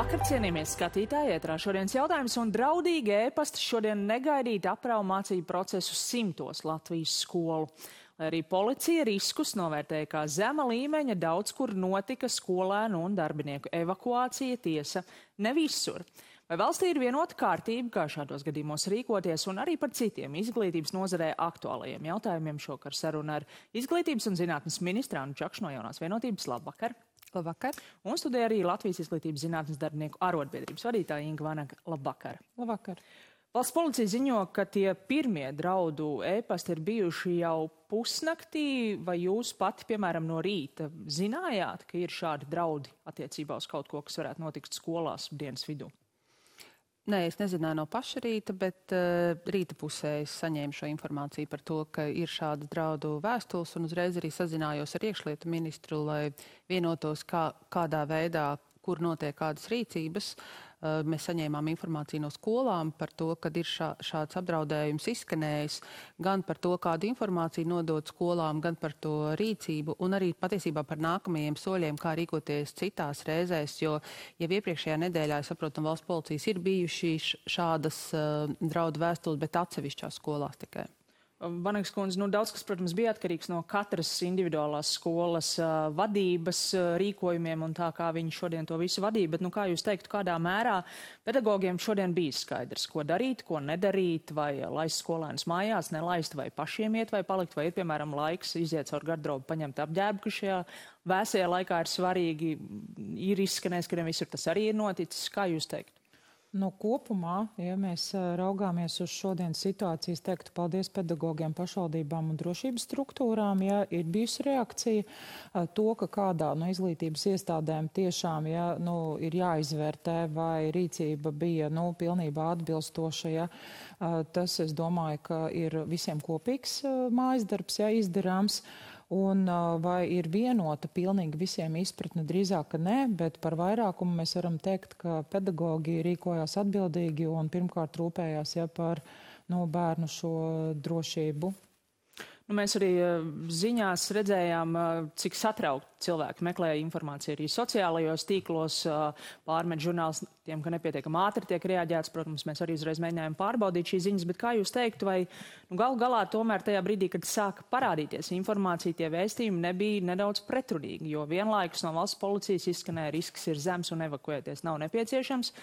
Labvakar, cienījamies skatītāji, ētrā šodienas jautājums un draudīgi ēpasti šodien negaidīt aprau mācību procesu simtos Latvijas skolu. Lai arī policija riskus novērtēja kā zema līmeņa, daudz kur notika skolēnu un darbinieku evakuācija tiesa ne visur. Vai valstī ir vienota kārtība, kā šādos gadījumos rīkoties, un arī par citiem izglītības nozarē aktuālajiem jautājumiem šokar saruna ar izglītības un zinātnes ministru Anu Čakšu no jaunās vienotības. Labvakar! Labvakar. Un studē arī Latvijas izglītības zinātnes darbinieku arotbiedrības vadītāja Inga Vanaga. Labvakar. Labvakar. Valsts policija ziņo, ka tie pirmie draudu ēpasti ir bijuši jau pusnaktī, vai jūs pati, piemēram, no rīta zinājāt, ka ir šādi draudi attiecībā uz kaut ko, kas varētu notikt skolās dienas vidū? Nē, es nezināju no paša rīta, bet uh, rīta pusē es saņēmu šo informāciju par to, ka ir šāda draudu vēstules, un uzreiz arī sazinājos ar iekšlietu ministru, lai vienotos, kā, kādā veidā, kur notiek kādas rīcības. Uh, mēs saņēmām informāciju no skolām par to, kad ir šā, šāds apdraudējums izskanējis, gan par to, kādu informāciju nodot skolām, gan par to rīcību, un arī patiesībā par nākamajiem soļiem, kā rīkoties citās reizēs, jo jau iepriekšējā nedēļā, es saprotu, valsts policijas ir bijuši šādas uh, draudu vēstules, bet atsevišķās skolās tikai. Vanaks kundze, nu, daudz kas, protams, bija atkarīgs no katras individuālās skolas uh, vadības uh, rīkojumiem un tā, kā viņi šodien to visu vadīja. Bet, nu, kā jūs teiktu, kādā mērā pedagogiem šodien bija skaidrs, ko darīt, ko nedarīt, vai laist skolēnus mājās, nelaist, vai pašiem iet, vai palikt, vai ir, piemēram, laiks iziet caur garderobu, paņemt apģērbu, ka šajā vēsajā laikā ir svarīgi, ir izskanējis, ka ne visur tas arī ir noticis. Kā jūs teiktu? Nu, kopumā, ja mēs raugāmies uz šodienas situāciju, es teiktu paldies pedagogiem, pašvaldībām un drošības struktūrām, ja ir bijusi reakcija. To, ka kādā no izglītības iestādēm tiešām ja, nu, ir jāizvērtē, vai rīcība bija nu, pilnībā atbilstoša, ja, tas, es domāju, ka ir visiem kopīgs mājas darbs, ja izdarāms. Un vai ir vienota pilnīgi visiem izpratne? Drīzāk, ka nē, bet par vairākumu mēs varam teikt, ka pedagogi rīkojās atbildīgi un pirmkārt rūpējās ja, par nu, bērnu šo drošību. Nu, mēs arī ziņās redzējām, cik satraukti cilvēki meklēja informāciju arī sociālajos tīklos, pārmet žurnālistiem, ka nepietiekami ātri tiek reaģēts. Protams, mēs arī uzreiz mēģinājām pārbaudīt šīs ziņas, bet kā jūs teiktu, vai nu, gal galā tomēr tajā brīdī, kad sāka parādīties informācija, tie vēstījumi nebija nedaudz pretrunīgi, jo vienlaikus no valsts policijas izskanēja risks ir zems un evakuēties nav nepieciešams.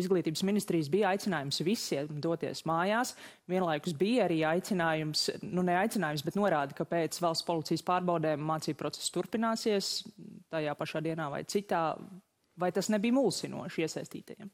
Izglītības ministrijas bija aicinājums visiem doties mājās. Vienlaikus bija arī aicinājums, nu ne aicinājums, bet norāda, ka pēc valsts policijas pārbaudēm mācību process turpināsies tajā pašā dienā vai citā, vai tas nebija mulsinoši iesaistītajiem?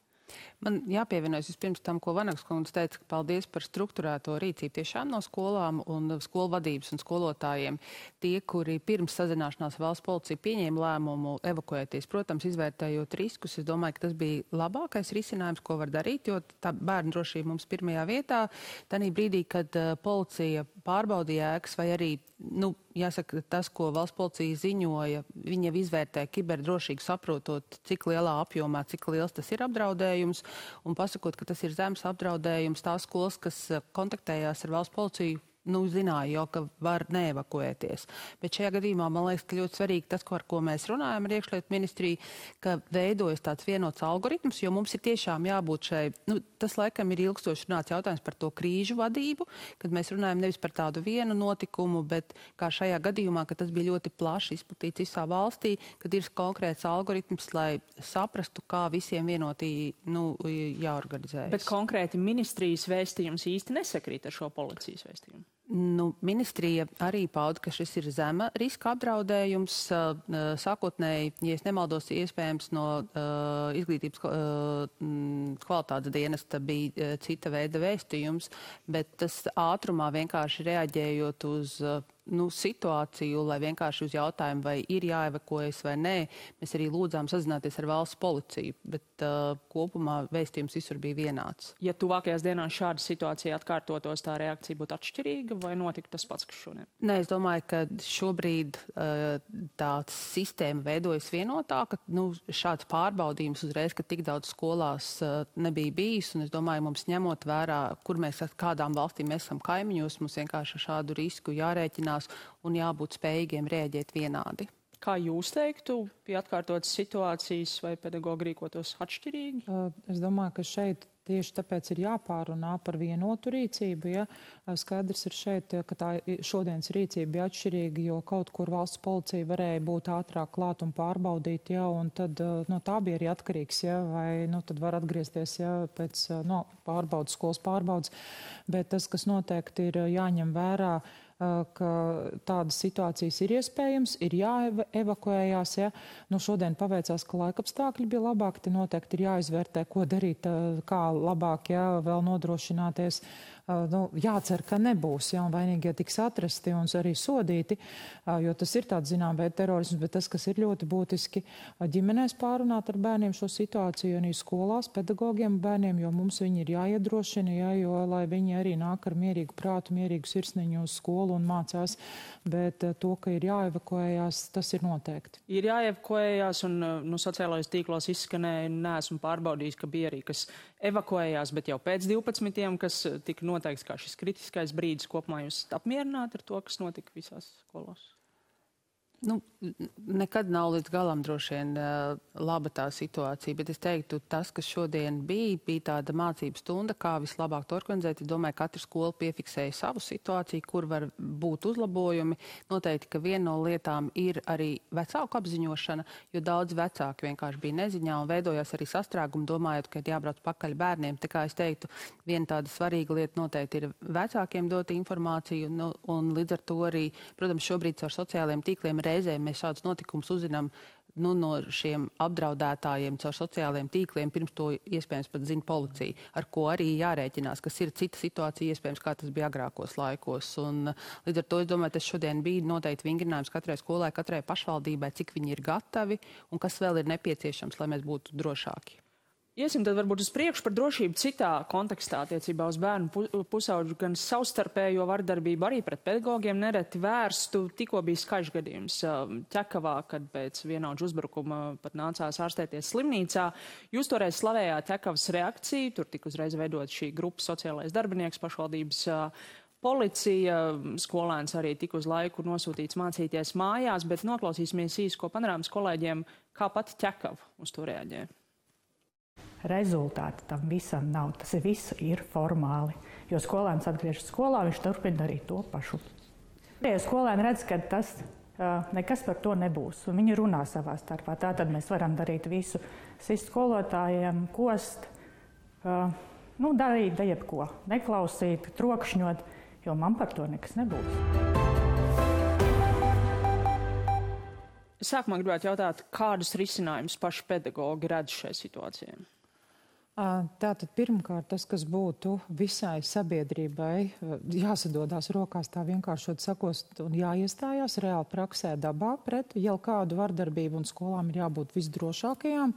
Man jāpievienojas vispirms tam, ko Vanaks kundze teica, ka paldies par struktūrēto rīcību tiešām no skolām un skolu vadības un skolotājiem. Tie, kuri pirms sazināšanās valsts policija pieņēma lēmumu evakuēties, protams, izvērtējot riskus, es domāju, ka tas bija labākais risinājums, ko var darīt, jo tā bērnu drošība mums pirmajā vietā. Tanī brīdī, kad uh, policija pārbaudīja ēkas vai arī, nu, jāsaka, tas, ko valsts policija ziņoja, viņi jau izvērtē kiberdrošību, saprotot, cik lielā apjomā, cik liels tas ir apdraudējums, un pasakot, ka tas ir zemes apdraudējums, tās skolas, kas kontaktējās ar valsts policiju, nu, zināja jau, ka var neevakuēties. Bet šajā gadījumā man liekas, ka ļoti svarīgi tas, ko, ar ko mēs runājam ar iekšlietu ministriju, ka veidojas tāds vienots algoritms, jo mums ir tiešām jābūt šai, nu, tas laikam ir ilgstoši runāts jautājums par to krīžu vadību, kad mēs runājam nevis par tādu vienu notikumu, bet kā šajā gadījumā, ka tas bija ļoti plaši izplatīts visā valstī, kad ir konkrēts algoritms, lai saprastu, kā visiem vienotī nu, jāorganizē. Bet konkrēti ministrijas vēstījums īsti nesakrīt ar šo policijas vēstījumu. Nu, ministrija arī pauda, ka šis ir zema riska apdraudējums. Sākotnēji, ja es nemaldos, iespējams no uh, izglītības uh, kvalitātes dienesta bija cita veida vēstījums, bet tas ātrumā vienkārši reaģējot uz uh, nu, situāciju, lai vienkārši uz jautājumu, vai ir jāevakuējas vai nē, mēs arī lūdzām sazināties ar valsts policiju, bet uh, kopumā vēstījums visur bija vienāds. Ja tuvākajās dienās šāda situācija atkārtotos, tā reakcija būtu atšķirīga vai notiktu tas pats, kas šodien? Nē, es domāju, ka šobrīd uh, tā sistēma veidojas vienotāka. Nu, šāds pārbaudījums uzreiz, ka tik daudz skolās uh, nebija bijis, un es domāju, mums ņemot vērā, kur mēs, kādām valstīm mēs esam kaimiņos, mums vienkārši šādu risku jārēķinās un jābūt spējīgiem rēģēt vienādi. Kā jūs teiktu, pie atkārtotas situācijas vai pedagogi rīkotos atšķirīgi? Es domāju, ka šeit Tieši tāpēc ir jāpārunā par vienotu rīcību. Ja? Skaidrs ir šeit, ka tā šodienas rīcība bija atšķirīga, jo kaut kur valsts policija varēja būt ātrāk klāt un pārbaudīt, ja? un tad no tā bija arī atkarīgs, ja? vai nu, tad var atgriezties ja? pēc no, pārbaudas, skolas pārbaudas. Bet tas, kas noteikti ir jāņem vērā, ka tādas situācijas ir iespējams, ir jāevakuējās. Ja? Nu, šodien paveicās, ka laikapstākļi bija labāki, te noteikti ir jāizvērtē, ko darīt, kā labāk ja, vēl nodrošināties nu, jācer, ka nebūs, ja, un vainīgie tiks atrasti un arī sodīti, jo tas ir tāds, zinām, veid terorisms, bet tas, kas ir ļoti būtiski, ģimenēs pārunāt ar bērniem šo situāciju, un arī skolās pedagogiem bērniem, jo mums viņi ir jāiedrošina, ja, jo, lai viņi arī nāk ar mierīgu prātu, mierīgu sirsniņu uz skolu un mācās, bet to, ka ir jāevakuējās, tas ir noteikti. Ir jāevakuējās, un nu, sociālajos tīklos izskanēja, neesmu pārbaudījis, ka bija arī kas evakuējās, bet jau pēc 12, kas tika noteikts kā šis kritiskais brīdis. Kopumā jūs esat apmierināti ar to, kas notika visās skolās? Nu, nekad nav līdz galam droši vien laba tā situācija, bet es teiktu, tas, kas šodien bija, bija tāda mācību stunda, kā vislabāk to organizēt. Es domāju, ka katra skola piefiksēja savu situāciju, kur var būt uzlabojumi. Noteikti, ka viena no lietām ir arī vecāku apziņošana, jo daudz vecāki vienkārši bija neziņā un veidojās arī sastrēgumi, domājot, ka ir jābrauc pakaļ bērniem. Tā kā es teiktu, viena tāda svarīga lieta noteikti ir vecākiem dot informāciju, nu, un līdz ar to arī, protams, šobrīd caur sociālajiem tīkliem reizēm mēs šādus notikumus uzzinām nu, no šiem apdraudētājiem caur sociālajiem tīkliem, pirms to iespējams pat zina policija, ar ko arī jārēķinās, kas ir cita situācija, iespējams, kā tas bija agrākos laikos. Un, līdz ar to es domāju, tas šodien bija noteikti vingrinājums katrai skolai, katrai pašvaldībai, cik viņi ir gatavi un kas vēl ir nepieciešams, lai mēs būtu drošāki. Iesim tad varbūt uz priekšu par drošību citā kontekstā attiecībā uz bērnu pusauģu gan savstarpējo vardarbību arī pret pedagogiem nereti vērstu. Tikko bija skaļš gadījums um, Ķekavā, kad pēc vienaudžu uzbrukuma pat nācās ārstēties slimnīcā. Jūs toreiz slavējāt Ķekavas reakciju, tur tika uzreiz veidot šī grupa sociālais darbinieks pašvaldības. Uh, policija, skolēns arī tika uz laiku nosūtīts mācīties mājās, bet noklausīsimies īsi, ko panorāmas kolēģiem, kā pati ķekava uz to reaģēja rezultāti tam visam nav. Tas viss ir formāli. Jo skolēns atgriežas skolā, viņš turpina darīt to pašu. Ja skolēni redz, ka tas nekas par to nebūs, un viņi runā savā starpā, tā tad mēs varam darīt visu, sist skolotājiem, kost, nu, darīt da jebko, neklausīt, trokšņot, jo man par to nekas nebūs. Sākumā gribētu jautāt, kādus risinājumus paši pedagogi redz šai situācijai? Tātad pirmkārt tas, kas būtu visai sabiedrībai jāsadodās rokās tā vienkāršot sakos un jāiestājās reāli praksē dabā pret jau kādu vardarbību un skolām ir jābūt visdrošākajām.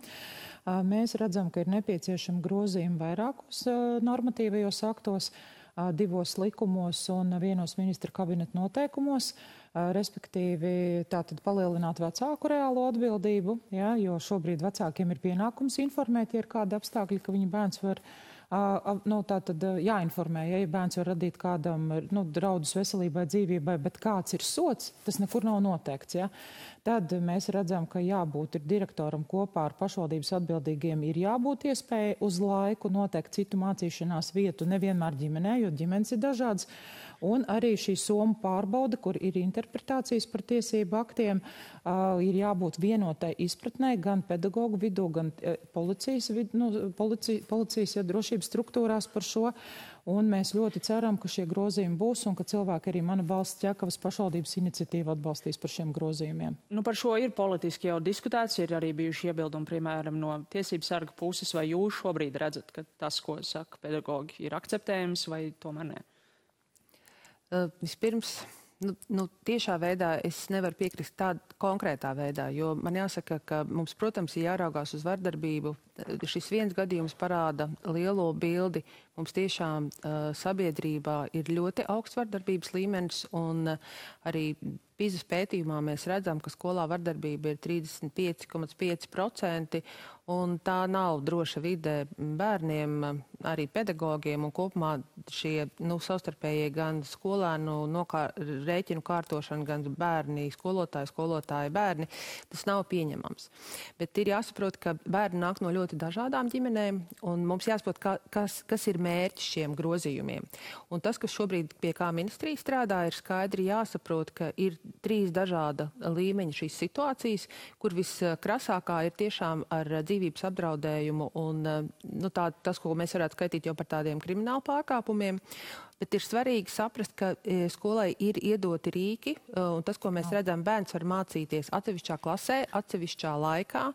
Mēs redzam, ka ir nepieciešama grozījuma vairākos normatīvajos aktos, divos likumos un vienos ministra kabineta noteikumos respektīvi tātad palielināt vecāku reālo atbildību, ja, jo šobrīd vecākiem ir pienākums informēt, ja ir kādi apstākļi, ka viņa bērns var nu, tā tad jāinformē, ja, ja bērns var radīt kādam nu, draudus veselībai, dzīvībai, bet kāds ir sots, tas nekur nav noteikts. Ja. Tad mēs redzam, ka jābūt ir direktoram kopā ar pašvaldības atbildīgiem, ir jābūt iespēja uz laiku noteikt citu mācīšanās vietu, nevienmēr ģimenē, jo ģimenes ir dažādas. Un arī šī Somu pārbauda, kur ir interpretācijas par tiesību aktiem, uh, ir jābūt vienotai izpratnē gan pedagoģu vidū, gan uh, policijas, vid, nu, polici, policijas ja, drošības struktūrās par šo. Un mēs ļoti ceram, ka šie grozījumi būs un ka cilvēki arī mana valsts ķekavas pašvaldības iniciatīvu atbalstīs par šiem grozījumiem. Nu, par šo ir politiski jau diskutēts, ir arī bijuši iebildumi, piemēram, no tiesības sarga puses, vai jūs šobrīd redzat, ka tas, ko saka pedagoģi, ir akceptējams vai tomēr ne? Uh, vispirms, nu, nu, tiešā veidā es nevaru piekrist tādā konkrētā veidā, jo man jāsaka, ka mums, protams, ir jāraugās uz vardarbību šis viens gadījums parāda lielo bildi. Mums tiešām uh, sabiedrībā ir ļoti augsts vardarbības līmenis, un uh, arī Pīzes pētījumā mēs redzam, ka skolā vardarbība ir 35,5%, un tā nav droša vidē bērniem, arī pedagogiem, un kopumā šie nu, savstarpējie gan skolēnu nokār, rēķinu kārtošana, gan bērni, skolotāji, skolotāji, bērni, tas nav pieņemams. Bet ir jāsaprot, ka bērni nāk no ļoti dažādām ģimenēm, un mums jāsaprot, ka, kas, kas ir mērķis šiem grozījumiem. Un tas, kas šobrīd pie kā ministrija strādā, ir skaidri jāsaprot, ka ir trīs dažāda līmeņa šīs situācijas, kur viskrasākā ir tiešām ar dzīvības apdraudējumu un nu, tā, tas, ko mēs varētu skaitīt jau par tādiem kriminālu pārkāpumiem. Bet ir svarīgi saprast, ka e, skolai ir iedoti rīki, e, un tas, ko mēs redzam, bērns var mācīties atsevišķā klasē, atsevišķā laikā e,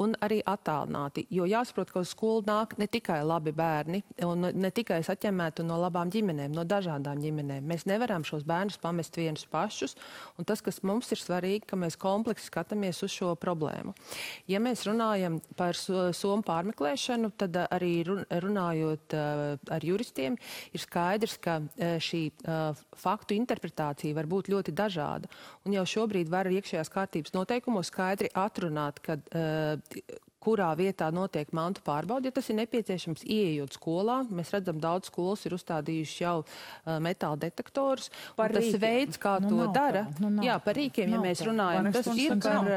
un arī attālināti. Jo jāsaprot, ka uz skolu nāk ne tikai labi bērni, un ne tikai saķemēti no labām ģimenēm, no dažādām ģimenēm. Mēs nevaram šos bērnus pamest vienus pašus, un tas, kas mums ir svarīgi, ka mēs kompleksi skatāmies uz šo problēmu. Ja mēs runājam par somu pārmeklēšanu, tad arī runājot ar juristiem, ir skaidrs, skaidrs, ka e, šī uh, faktu interpretācija var būt ļoti dažāda. Un jau šobrīd var iekšējās kārtības noteikumos skaidri atrunāt, ka uh, kurā vietā notiek mantu pārbaude. Ja tas ir nepieciešams, ieejot skolā, mēs redzam, daudz skolas ir uzstādījuši jau uh, metāla detektorus. Tas rīkiem. veids, kā nu, to dara, tā. nu, jā, par rīkiem, ja mēs runājam, tas ir par.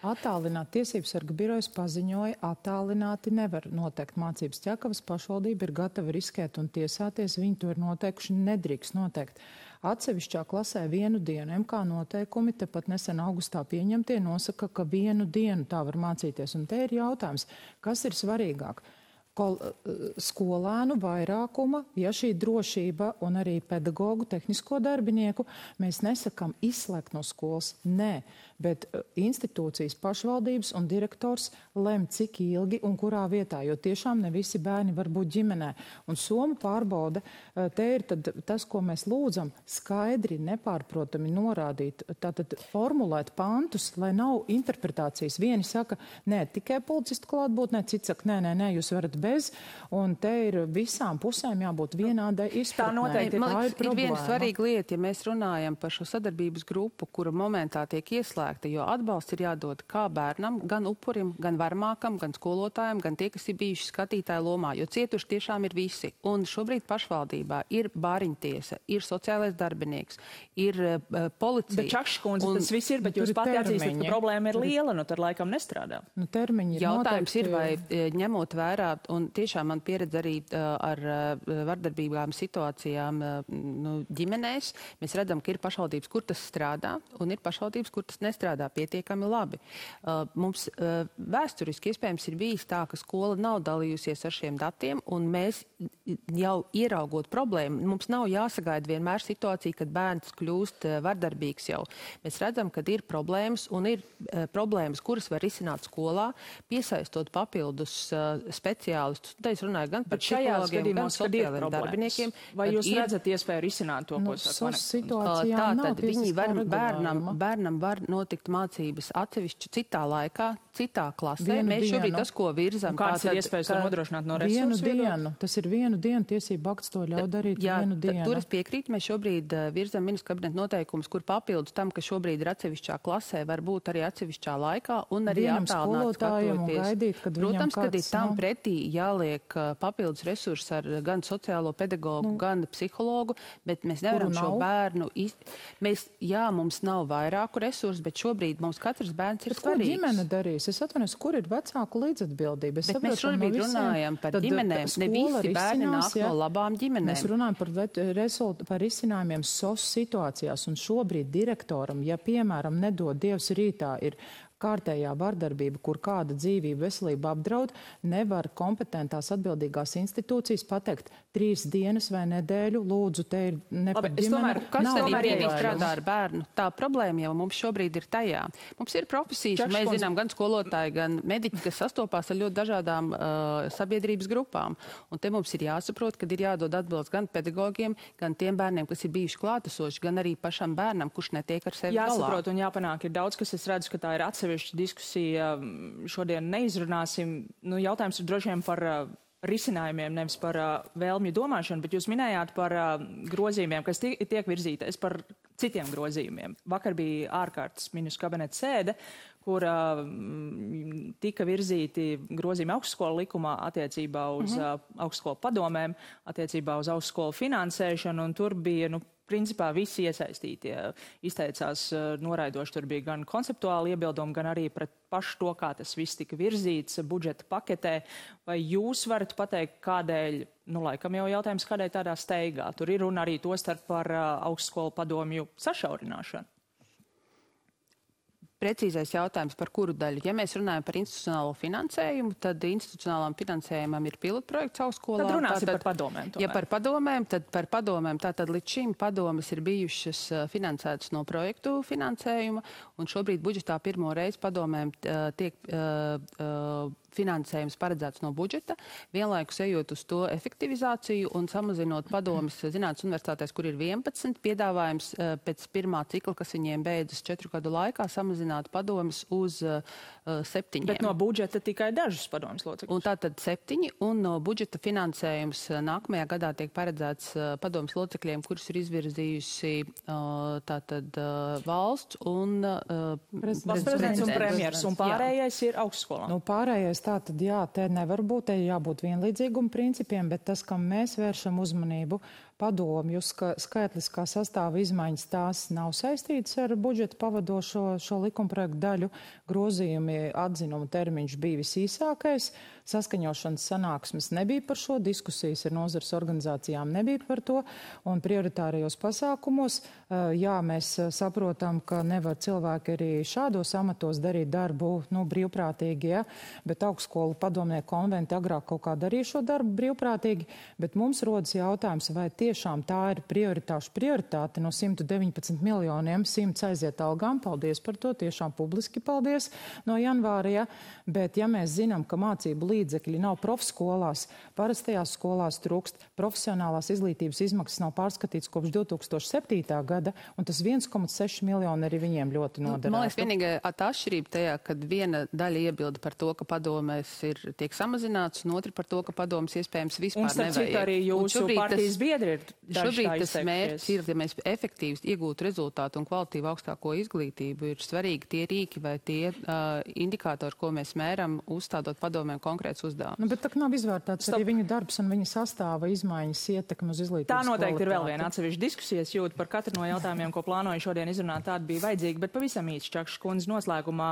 Attālināt tiesības sarga birojas paziņoja, attālināti nevar noteikt mācības. Ķekavas pašvaldība ir gatava riskēt un tiesāties, viņi to ir noteikuši, nedrīkst noteikt. Atsevišķā klasē vienu dienu MK noteikumi, tepat nesen augustā pieņemtie, nosaka, ka vienu dienu tā var mācīties. Un te ir jautājums, kas ir svarīgāk? kol, skolēnu vairākuma, ja šī drošība un arī pedagoģu, tehnisko darbinieku, mēs nesakām izslēgt no skolas. Nē, bet uh, institūcijas pašvaldības un direktors lem, cik ilgi un kurā vietā, jo tiešām ne visi bērni var būt ģimenē. Un Soma pārbauda, uh, te ir tas, ko mēs lūdzam, skaidri, nepārprotami norādīt, tātad formulēt pantus, lai nav interpretācijas. Vieni saka, nē, tikai policistu klātbūtnē, cits saka, nē, nē, nē, jūs varat bez, un te ir visām pusēm jābūt vienādai izpratnē. Tā noteikti tā ir, ir viena svarīga lieta, ja mēs runājam par šo sadarbības grupu, kura momentā tiek ieslēgta slēgta, jo atbalsts ir jādod kā bērnam, gan upurim, gan varmākam, gan skolotājiem, gan tie, kas ir bijuši skatītāju lomā, jo cietuši tiešām ir visi. Un šobrīd pašvaldībā ir bāriņtiesa, ir sociālais darbinieks, ir uh, policija. Bet Čakškundze, un, tas viss ir, bet jūs pati atzīstat, ka problēma ir liela, nu tad laikam nestrādā. Nu, termiņi ir Jautājums noteikti... ir, vai eh, ņemot vērā, un tiešām man pieredze arī uh, ar uh, vardarbīgām situācijām uh, nu, ģimenēs, mēs redzam, ka ir pašvaldības, kur tas strādā, un ir pašvaldības, kur tas nestrādā nestrādā pietiekami labi. Uh, mums uh, vēsturiski iespējams ir bijis tā, ka skola nav dalījusies ar šiem datiem, un mēs jau ieraugot problēmu, mums nav jāsagaida vienmēr situācija, kad bērns kļūst uh, vardarbīgs jau. Mēs redzam, ka ir problēmas, un ir problēmas, kuras var risināt skolā, piesaistot papildus speciālistus. Te es runāju gan par psihologiem, gan sociālajiem darbiniekiem. Vai jūs ir... redzat iespēju risināt to, nu, ko saka? Tā tad viņi var, bērnam, bērnam var not notikt mācības atsevišķi citā laikā, citā klasē. Vienu Mēs dienu. šobrīd tas, ko virzam, kāds ir iespējas to nodrošināt no resursu? Vienu dienu. Tas ir vienu dienu tiesību akts to ļauj darīt Jā, vienu dienu. Tur es piekrītu. Mēs šobrīd uh, virzam ministru kabineta noteikumus, kur papildus tam, ka šobrīd ir atsevišķā klasē, var būt arī atsevišķā laikā un arī attālināti skatoties. Protams, kad ir tam nav. pretī jāliek uh, papildus resursi ar gan sociālo pedagogu, nu, gan psihologu, bet mēs nevaram šo bērnu. Iz... Mēs, jā, mums nav vairāku resursu, bet šobrīd mums katrs bērns ir bet svarīgs. Ko ģimene darīs? Es atvainojos, kur ir vecāku līdzatbildība? Es bet saprotu, mēs šobrīd no runājam par ģimenēm. Ne visi bērni nāk ja? no labām ģimenēm. Mēs runājam par, result, par izcinājumiem SOS situācijās, un šobrīd direktoram, ja piemēram nedod Dievs rītā, ir kārtējā vardarbība, kur kāda dzīvība, veselība apdraud, nevar kompetentās atbildīgās institūcijas pateikt trīs dienas vai nedēļu, lūdzu, te ir nepatīkami. Tad brīdī strādā ar bērnu? Tā problēma jau mums šobrīd ir tajā. Mums ir profesijas, Čakškons... mēs zinām, gan skolotāji, gan mediķi, kas sastopās ar ļoti dažādām uh, sabiedrības grupām. Un te mums ir jāsaprot, ka ir jādod atbildes gan pedagogiem, gan tiem bērniem, kas ir bijuši klātesoši, gan arī pašam bērnam, kurš netiek ar sevi Jāsaprot galā. un jāpanāk ir daudz, kas es redzu, ka tā ir atsevišķa diskusiju mm, šodien neizrunāsim. Nu, jautājums ir droši vien par uh, risinājumiem, nevis par uh, vēlmju domāšanu, bet jūs minējāt par uh, grozījumiem, kas tiek, tiek virzīti. Es par citiem grozījumiem. Vakar bija ārkārtas ministru kabineta sēde, kur uh, tika virzīti grozījumi augstskolu likumā attiecībā uz mm -hmm. uh, augstskolu padomēm, attiecībā uz augstskolu finansēšanu, un tur bija, nu, principā visi iesaistītie izteicās uh, noraidoši. Tur bija gan konceptuāli iebildumi, gan arī pret pašu to, kā tas viss tika virzīts budžeta paketē. Vai jūs varat pateikt, kādēļ, nu, laikam jau jautājums, kādēļ tādā steigā? Tur ir runa arī to starp par uh, augstskolu padomju sašaurināšanu. Precīzais jautājums, par kuru daļu? Ja mēs runājam par institucionālo finansējumu, tad institucionālām finansējumam ir pilotprojekts augstskolā. Tad runāsim tātad, par padomēm. Tomēr. Ja par padomēm, tad par padomēm. Tātad līdz šim padomas ir bijušas finansētas no projektu finansējuma, un šobrīd budžetā pirmo reizi padomēm tiek uh, uh, finansējums paredzēts no budžeta, vienlaikus ejot uz to efektivizāciju un samazinot padomas zinātnes universitātēs, kur ir 11 piedāvājums eh, pēc pirmā cikla, kas viņiem beidzas četru gadu laikā, samazināt padomas uz uh, septiņiem. Bet no budžeta tikai dažus padomus locekļus. Un tātad septiņi, un no budžeta finansējums nākamajā gadā tiek paredzēts uh, padomus locekļiem, kurus ir izvirzījusi tātad valsts un prezidents, un premjers, un pārējais jā. ir augstskolā. Nu, pārējais tā tad jā, te nevar būt, te jābūt vienlīdzīguma principiem, bet tas, kam mēs vēršam uzmanību, padomju ska, skaitliskā sastāva izmaiņas, tās nav saistītas ar budžeta pavadošo šo likumprojektu daļu. Grozījumi atzinumu termiņš bija visīsākais, saskaņošanas sanāksmes nebija par šo, diskusijas ar nozars organizācijām nebija par to, un prioritārajos pasākumos, jā, mēs saprotam, ka nevar cilvēki arī šādos amatos darīt darbu, nu, brīvprātīgi, ja, bet augstskolu padomnieku konventi agrāk kaut kā darīja šo darbu brīvprātīgi, bet mums rodas jautājums, vai tie tiešām tā ir prioritāšu prioritāte no 119 miljoniem, 100 aiziet algām. Paldies par to, tiešām publiski paldies no janvāra. Ja? Bet ja mēs zinām, ka mācību līdzekļi nav profskolās, parastajās skolās trūkst, profesionālās izglītības izmaksas nav pārskatīts kopš 2007. gada, un tas 1,6 miljoni arī viņiem ļoti noderētu. Man liekas, vienīgā atšķirība tajā, kad viena daļa iebilda par to, ka padomēs ir tiek samazināts, un otra par to, ka padomas iespējams vispār un, nevajag. Arī jūsu partijas biedri ir Šobrīd tas mērķis ir, ja mēs efektīvi iegūtu rezultātu un kvalitīvu augstāko izglītību, ir svarīgi tie rīki vai tie uh, indikātori, ko mēs mēram, uzstādot padomēm konkrēts uzdevums. Nu, bet tā nav izvērtāts Stop. arī viņu darbs un viņa sastāva izmaiņas ietekmi uz izglītību. Tā noteikti kvalitāti. ir vēl viena atsevišķa diskusija. Es jūtu par katru no jautājumiem, ko plānoju šodien izrunāt, tāda bija vajadzīga, bet pavisam īsi Čakšs kundze noslēgumā.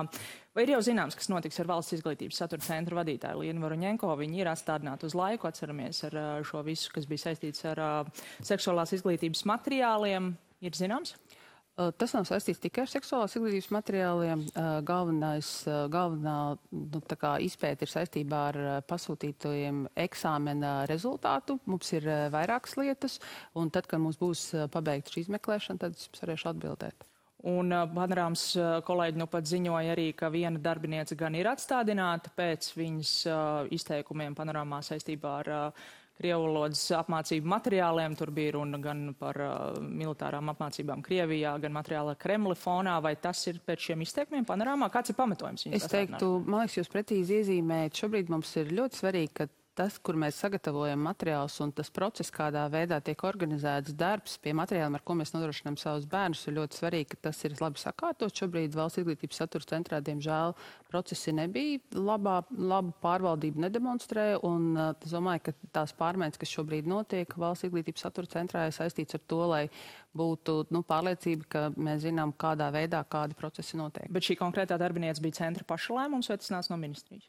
Vai ir jau zināms, kas notiks ar valsts izglītības satura centra vadītāju Lienu Varuņenko? Viņi ir atstādināti uz laiku, atceramies ar šo visu, kas bija saistīts ar seksuālās izglītības materiāliem. Ir zināms? Tas nav saistīts tikai ar seksuālās izglītības materiāliem. Galvenais, galvenā nu, izpēta ir saistībā ar pasūtītajiem eksāmena rezultātu. Mums ir vairākas lietas, un tad, kad mums būs pabeigta šī izmeklēšana, tad es varēšu atbildēt. Un panorāms kolēģi nu pat ziņoja arī, ka viena darbiniece gan ir atstādināta pēc viņas izteikumiem panorāmā saistībā ar uh, Krievu valodas apmācību materiāliem. Tur bija runa gan par uh, militārām apmācībām Krievijā, gan materiāla Kremli fonā. Vai tas ir pēc šiem izteikumiem panorāmā? Kāds ir pamatojums? Es teiktu, man liekas, jūs pretīzi iezīmējat. Šobrīd mums ir ļoti svarīgi, ka tas, kur mēs sagatavojam materiālus un tas process, kādā veidā tiek organizēts darbs pie materiāliem, ar ko mēs nodrošinām savus bērnus, ir ļoti svarīgi, ka tas ir labi sakārtot. Šobrīd valsts izglītības satura centrā, diemžēl, procesi nebija labā, labu pārvaldību nedemonstrē, un es domāju, ka tās pārmaiņas, kas šobrīd notiek valsts izglītības satura centrā, ir saistīts ar to, lai būtu nu, pārliecība, ka mēs zinām, kādā veidā kādi procesi notiek. Bet šī konkrētā darbinieca bija centra paša lēmums vai tas nāca no ministrijas?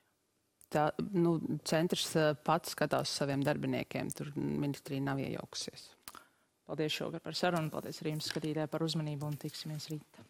Tā, nu, centrs pats skatās saviem darbiniekiem. Tur ministrija nav iejaukusies. Paldies šovakar par sarunu. Paldies arī jums skatītāji par uzmanību un tiksimies rīt.